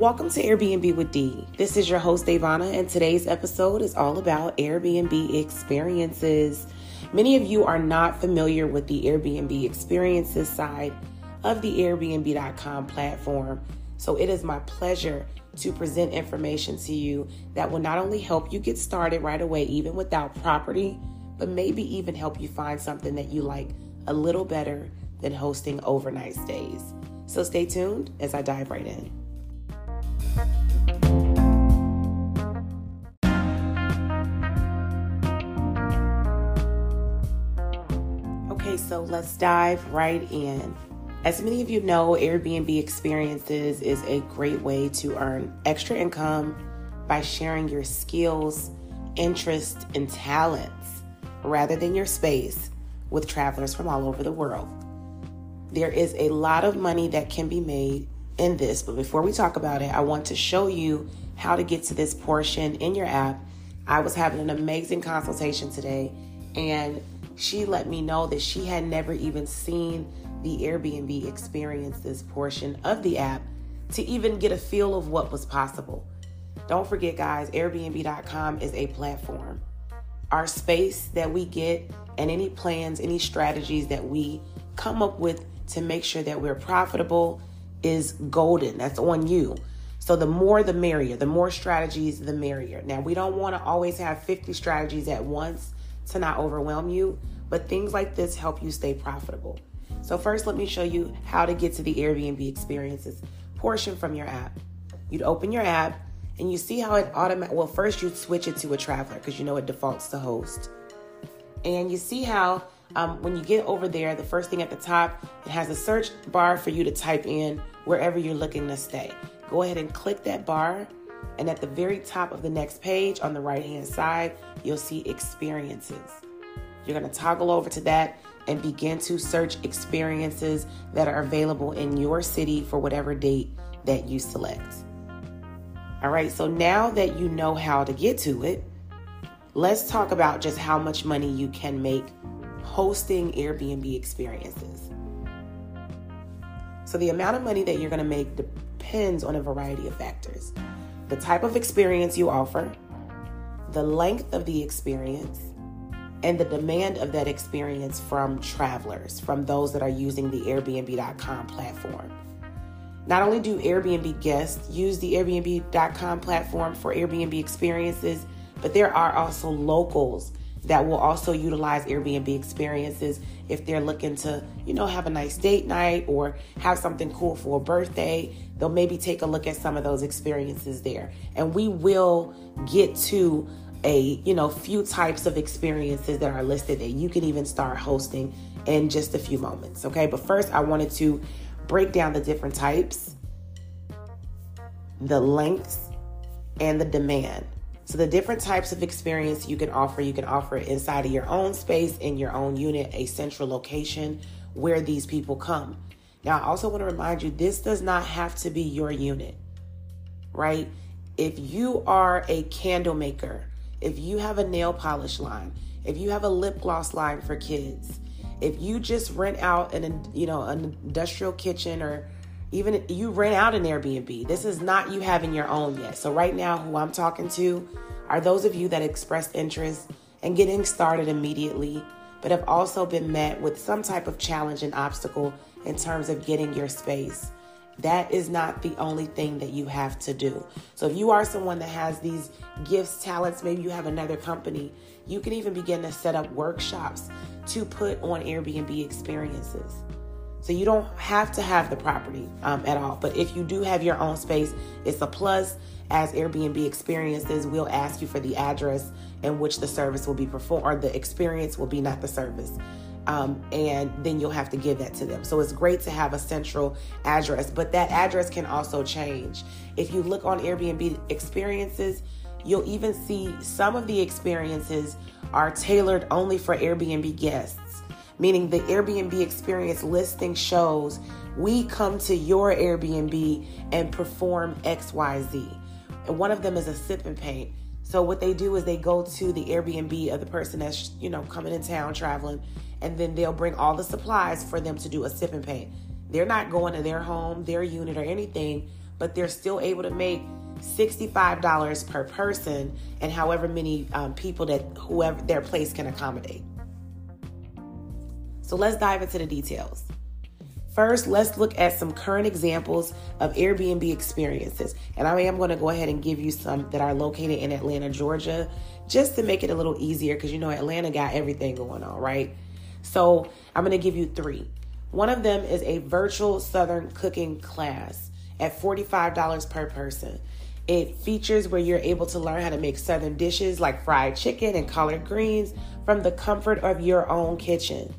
Welcome to Airbnb with D. This is your host, Davana, and today's episode is all about Airbnb experiences. Many of you are not familiar with the Airbnb experiences side of the Airbnb.com platform, so it is my pleasure to present information to you that will not only help you get started right away, even without property, but maybe even help you find something that you like a little better than hosting overnight stays. So stay tuned as I dive right in. So let's dive right in. As many of you know, Airbnb Experiences is a great way to earn extra income by sharing your skills, interests, and talents rather than your space with travelers from all over the world. There is a lot of money that can be made in this, but before we talk about it, I want to show you how to get to this portion in your app. I was having an amazing consultation today, and she let me know that she had never even seen the Airbnb experiences portion of the app to even get a feel of what was possible. Don't forget, guys, Airbnb.com is a platform. Our space that we get and any plans, any strategies that we come up with to make sure that we're profitable is golden. That's on you. So the more the merrier, the more strategies, the merrier. Now, we don't want to always have 50 strategies at once to not overwhelm you, but things like this help you stay profitable. So, first, let me show you how to get to the Airbnb experiences portion from your app. You'd open your app and you see how it automatic. Well, first you'd switch it to a traveler because you know it defaults to host. And you see how um, when you get over there, the first thing at the top, it has a search bar for you to type in wherever you're looking to stay. Go ahead and click that bar. And at the very top of the next page on the right hand side, you'll see experiences. You're going to toggle over to that and begin to search experiences that are available in your city for whatever date that you select. All right, so now that you know how to get to it, let's talk about just how much money you can make hosting Airbnb experiences. So, the amount of money that you're going to make depends on a variety of factors the type of experience you offer, the length of the experience, and the demand of that experience from travelers, from those that are using the Airbnb.com platform. Not only do Airbnb guests use the Airbnb.com platform for Airbnb experiences, but there are also locals that will also utilize Airbnb experiences if they're looking to, you know, have a nice date night or have something cool for a birthday. They'll maybe take a look at some of those experiences there. And we will get to a, you know, few types of experiences that are listed that you can even start hosting in just a few moments, okay? But first, I wanted to break down the different types, the lengths, and the demand so, the different types of experience you can offer, you can offer it inside of your own space, in your own unit, a central location where these people come. Now, I also want to remind you this does not have to be your unit, right? If you are a candle maker, if you have a nail polish line, if you have a lip gloss line for kids, if you just rent out an you know an industrial kitchen or even you rent out an Airbnb. This is not you having your own yet. So, right now, who I'm talking to are those of you that expressed interest and getting started immediately, but have also been met with some type of challenge and obstacle in terms of getting your space. That is not the only thing that you have to do. So, if you are someone that has these gifts, talents, maybe you have another company, you can even begin to set up workshops to put on Airbnb experiences. So you don't have to have the property um, at all. But if you do have your own space, it's a plus. As Airbnb experiences, we'll ask you for the address in which the service will be performed, or the experience will be, not the service. Um, and then you'll have to give that to them. So it's great to have a central address, but that address can also change. If you look on Airbnb experiences, you'll even see some of the experiences are tailored only for Airbnb guests meaning the Airbnb experience listing shows we come to your Airbnb and perform XYZ. And one of them is a sip and paint. So what they do is they go to the Airbnb of the person that's, you know, coming in town traveling, and then they'll bring all the supplies for them to do a sip and paint. They're not going to their home, their unit, or anything, but they're still able to make $65 per person and however many um, people that whoever their place can accommodate. So let's dive into the details. First, let's look at some current examples of Airbnb experiences. And I am going to go ahead and give you some that are located in Atlanta, Georgia, just to make it a little easier because you know Atlanta got everything going on, right? So I'm going to give you three. One of them is a virtual Southern cooking class at $45 per person. It features where you're able to learn how to make Southern dishes like fried chicken and collard greens from the comfort of your own kitchen.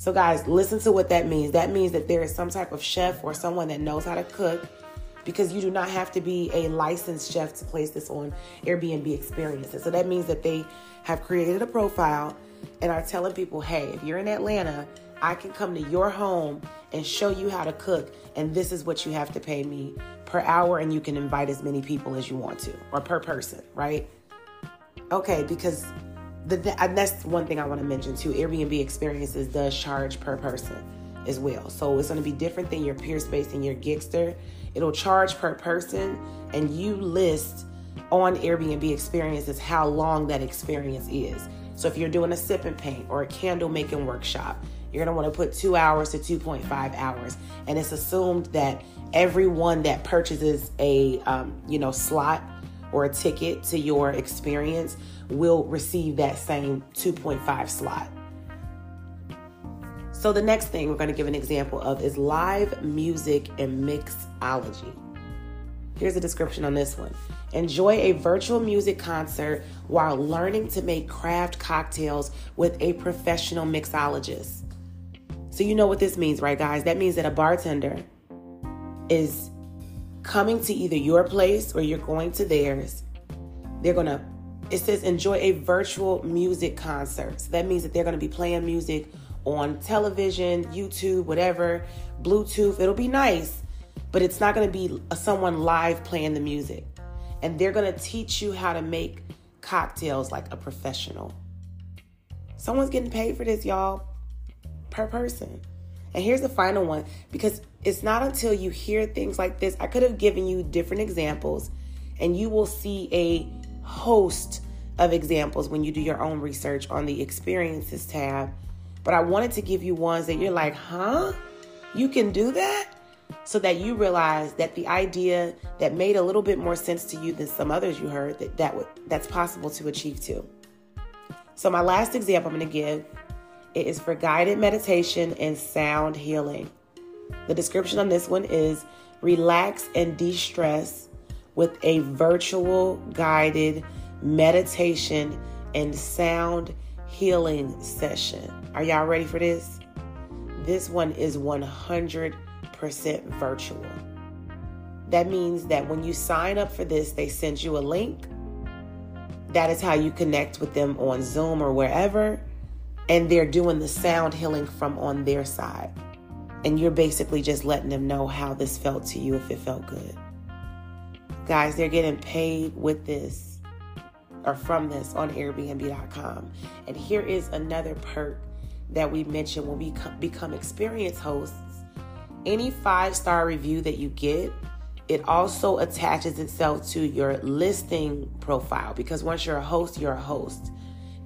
So, guys, listen to what that means. That means that there is some type of chef or someone that knows how to cook because you do not have to be a licensed chef to place this on Airbnb experiences. So, that means that they have created a profile and are telling people, hey, if you're in Atlanta, I can come to your home and show you how to cook, and this is what you have to pay me per hour, and you can invite as many people as you want to, or per person, right? Okay, because the, and that's one thing I want to mention too. Airbnb experiences does charge per person as well. So it's going to be different than your Peerspace and your Giggster. It'll charge per person, and you list on Airbnb experiences how long that experience is. So if you're doing a sip and paint or a candle making workshop, you're going to want to put two hours to 2.5 hours. And it's assumed that everyone that purchases a, um, you know, slot or a ticket to your experience will receive that same 2.5 slot. So the next thing we're going to give an example of is live music and mixology. Here's a description on this one. Enjoy a virtual music concert while learning to make craft cocktails with a professional mixologist. So, you know what this means, right, guys? That means that a bartender is coming to either your place or you're going to theirs. They're going to, it says, enjoy a virtual music concert. So that means that they're going to be playing music on television, YouTube, whatever, Bluetooth. It'll be nice, but it's not going to be someone live playing the music. And they're going to teach you how to make cocktails like a professional. Someone's getting paid for this, y'all, per person. And here's the final one because it's not until you hear things like this. I could have given you different examples, and you will see a host of examples when you do your own research on the experiences tab. But I wanted to give you ones that you're like, huh? You can do that? So that you realize that the idea that made a little bit more sense to you than some others you heard that, that would, that's possible to achieve too. So my last example I'm going to give it is for guided meditation and sound healing. The description on this one is relax and de stress with a virtual guided meditation and sound healing session. Are y'all ready for this? This one is 100% virtual. That means that when you sign up for this, they send you a link. That is how you connect with them on Zoom or wherever and they're doing the sound healing from on their side. And you're basically just letting them know how this felt to you if it felt good. Guys, they're getting paid with this or from this on Airbnb.com. And here is another perk that we mentioned when we become experience hosts. Any five star review that you get, it also attaches itself to your listing profile because once you're a host, you're a host.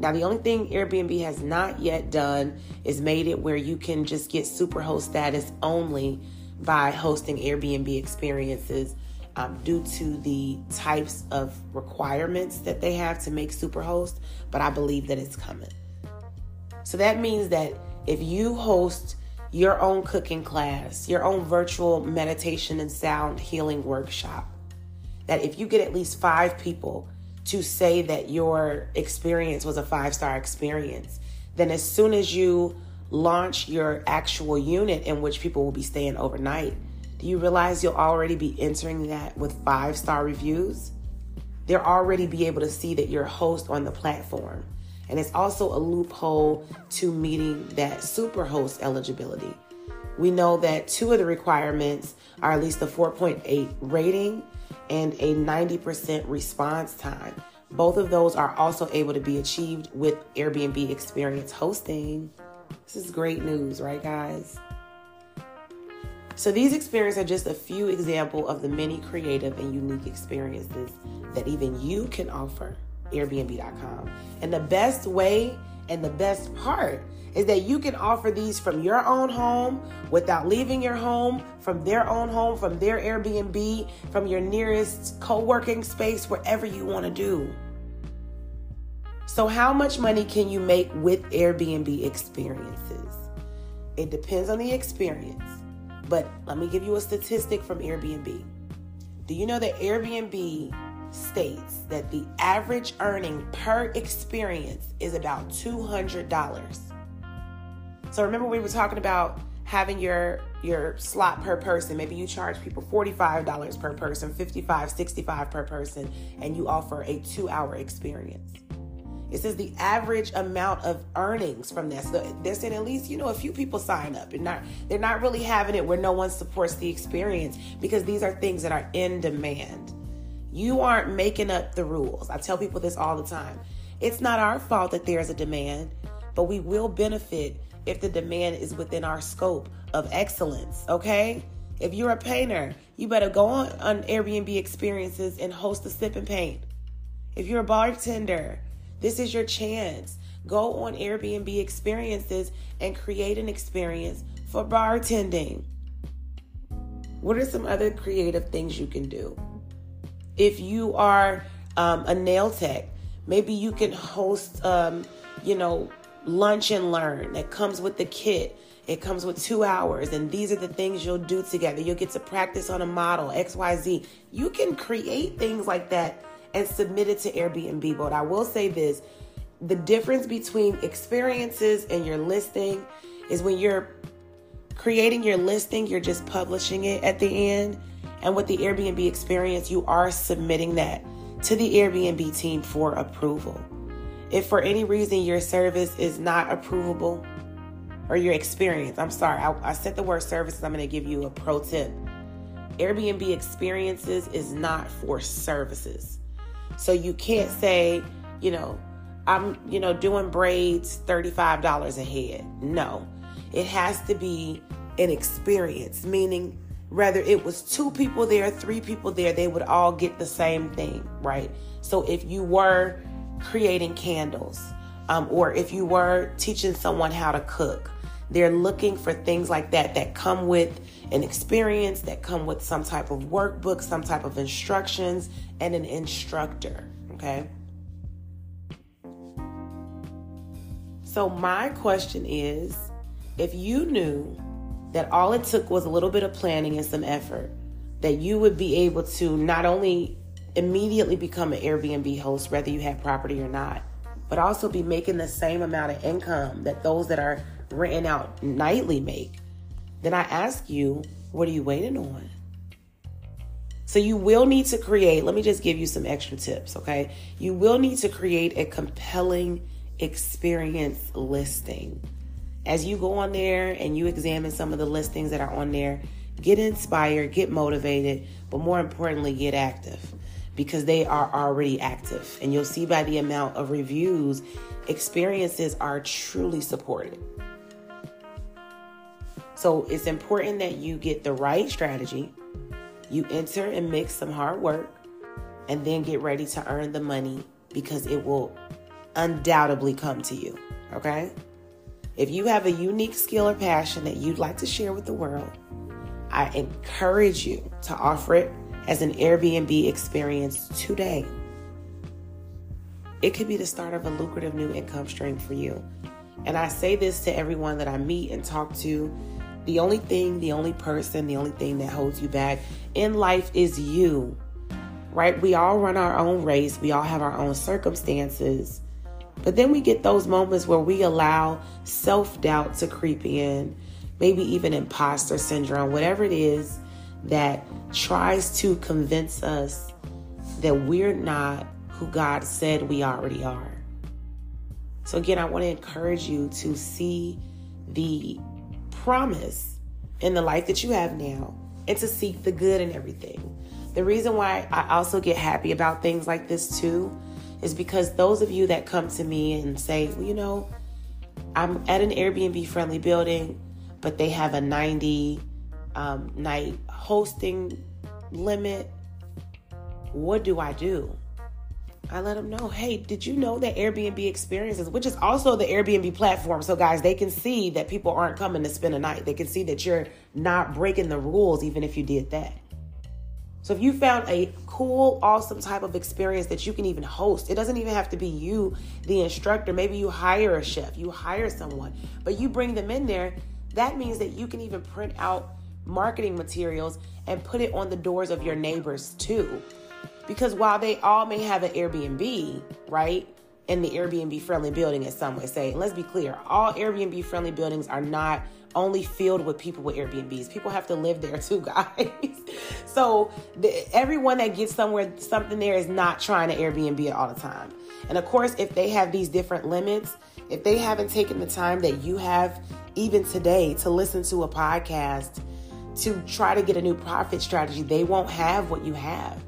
Now, the only thing Airbnb has not yet done is made it where you can just get superhost status only by hosting Airbnb experiences um, due to the types of requirements that they have to make superhost, but I believe that it's coming. So that means that if you host your own cooking class, your own virtual meditation and sound healing workshop, that if you get at least five people to say that your experience was a five star experience, then as soon as you launch your actual unit in which people will be staying overnight, do you realize you'll already be entering that with five star reviews? They'll already be able to see that you're a host on the platform. And it's also a loophole to meeting that super host eligibility. We know that two of the requirements are at least a 4.8 rating and a 90% response time. Both of those are also able to be achieved with Airbnb Experience hosting. This is great news, right, guys? So these experiences are just a few example of the many creative and unique experiences that even you can offer airbnb.com. And the best way and the best part is that you can offer these from your own home without leaving your home, from their own home, from their Airbnb, from your nearest co working space, wherever you want to do. So, how much money can you make with Airbnb experiences? It depends on the experience. But let me give you a statistic from Airbnb. Do you know that Airbnb states that the average earning per experience is about $200? So remember we were talking about having your your slot per person. Maybe you charge people $45 per person, 55, 65 per person, and you offer a 2-hour experience. It says the average amount of earnings from this. So they're saying at least you know a few people sign up, and not they're not really having it where no one supports the experience because these are things that are in demand. You aren't making up the rules. I tell people this all the time. It's not our fault that there's a demand, but we will benefit if the demand is within our scope of excellence, okay? If you're a painter, you better go on, on Airbnb experiences and host a sip and paint. If you're a bartender, this is your chance. Go on Airbnb experiences and create an experience for bartending. What are some other creative things you can do? If you are um, a nail tech, maybe you can host, um, you know, lunch and learn that comes with the kit. It comes with two hours, and these are the things you'll do together. You'll get to practice on a model, XYZ. You can create things like that and submit it to Airbnb. But I will say this the difference between experiences and your listing is when you're creating your listing, you're just publishing it at the end. And with the Airbnb experience, you are submitting that to the Airbnb team for approval. If for any reason your service is not approvable or your experience, I'm sorry, I, I said the word services, I'm to give you a pro tip. Airbnb experiences is not for services. So you can't say, you know, I'm, you know, doing braids $35 a head. No. It has to be an experience, meaning whether it was two people there, three people there, they would all get the same thing, right? So if you were creating candles, um, or if you were teaching someone how to cook, they're looking for things like that that come with an experience, that come with some type of workbook, some type of instructions, and an instructor. Okay. So, my question is if you knew that all it took was a little bit of planning and some effort, that you would be able to not only immediately become an Airbnb host, whether you have property or not, but also be making the same amount of income that those that are renting out nightly make, then I ask you, what are you waiting on? So you will need to create, let me just give you some extra tips, okay? You will need to create a compelling experience listing. As you go on there and you examine some of the listings that are on there, get inspired, get motivated, but more importantly, get active because they are already active. And you'll see by the amount of reviews, experiences are truly supported. So it's important that you get the right strategy, you enter and mix some hard work, and then get ready to earn the money because it will undoubtedly come to you. Okay? If you have a unique skill or passion that you'd like to share with the world, I encourage you to offer it as an Airbnb experience today. It could be the start of a lucrative new income stream for you. And I say this to everyone that I meet and talk to. The only thing, the only person, the only thing that holds you back in life is you, right? We all run our own race, we all have our own circumstances. But then we get those moments where we allow self doubt to creep in, maybe even imposter syndrome, whatever it is that tries to convince us that we're not who God said we already are. So, again, I want to encourage you to see the promise in the life that you have now and to seek the good in everything. The reason why I also get happy about things like this too is because those of you that come to me and say, well, you know, I'm at an Airbnb friendly building, but they have a 90 um, night hosting limit, what do I do? I let them know, hey, did you know that Airbnb experiences, which is also the Airbnb platform, so guys, they can see that people aren't coming to spend a night. They can see that you're not breaking the rules, even if you did that. So if you found a cool, awesome type of experience that you can even host, it doesn't even have to be you, the instructor. Maybe you hire a chef, you hire someone, but you bring them in there. That means that you can even print out marketing materials and put it on the doors of your neighbors too. Because while they all may have an Airbnb, right? In the Airbnb friendly building, as some would say, and let's be clear, all Airbnb friendly buildings are not only filled with people with Airbnbs. People have to live there too, guys. so the, everyone that gets somewhere, something there is not trying to Airbnb it all the time. And of course, if they have these different limits, if they haven't taken the time that you have even today to listen to a podcast to try to get a new profit strategy, they won't have what you have.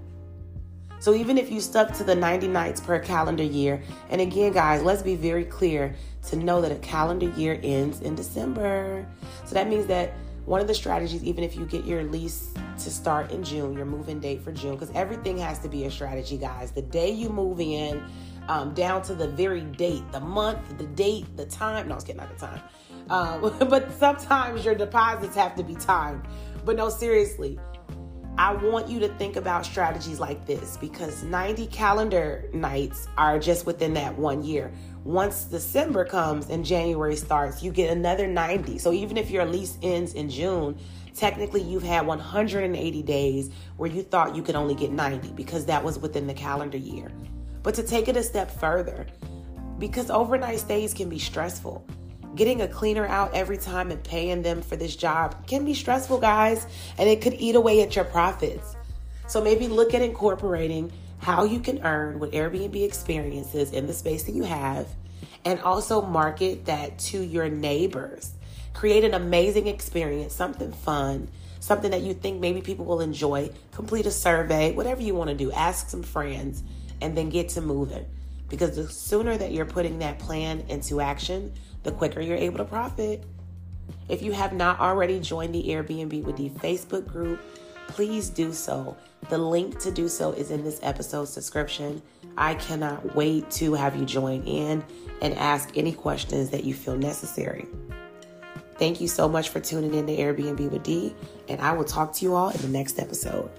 So even if you stuck to the 90 nights per calendar year, and again, guys, let's be very clear to know that a calendar year ends in December. So that means that one of the strategies, even if you get your lease to start in June, your move-in date for June, because everything has to be a strategy, guys. The day you move in, um, down to the very date, the month, the date, the time. No, I was kidding, not the time. Um, but sometimes your deposits have to be timed. But no, seriously, I want you to think about strategies like this because 90 calendar nights are just within that one year. Once December comes and January starts, you get another 90. So even if your lease ends in June, technically you've had 180 days where you thought you could only get 90 because that was within the calendar year. But to take it a step further, because overnight stays can be stressful. Getting a cleaner out every time and paying them for this job can be stressful, guys, and it could eat away at your profits. So maybe look at incorporating how you can earn with Airbnb experiences in the space that you have and also market that to your neighbors. Create an amazing experience, something fun, something that you think maybe people will enjoy. Complete a survey, whatever you want to do. Ask some friends and then get to moving. Because the sooner that you're putting that plan into action, the quicker you're able to profit. If you have not already joined the Airbnb with D Facebook group, please do so. The link to do so is in this episode's description. I cannot wait to have you join in and ask any questions that you feel necessary. Thank you so much for tuning in to Airbnb with D, and I will talk to you all in the next episode.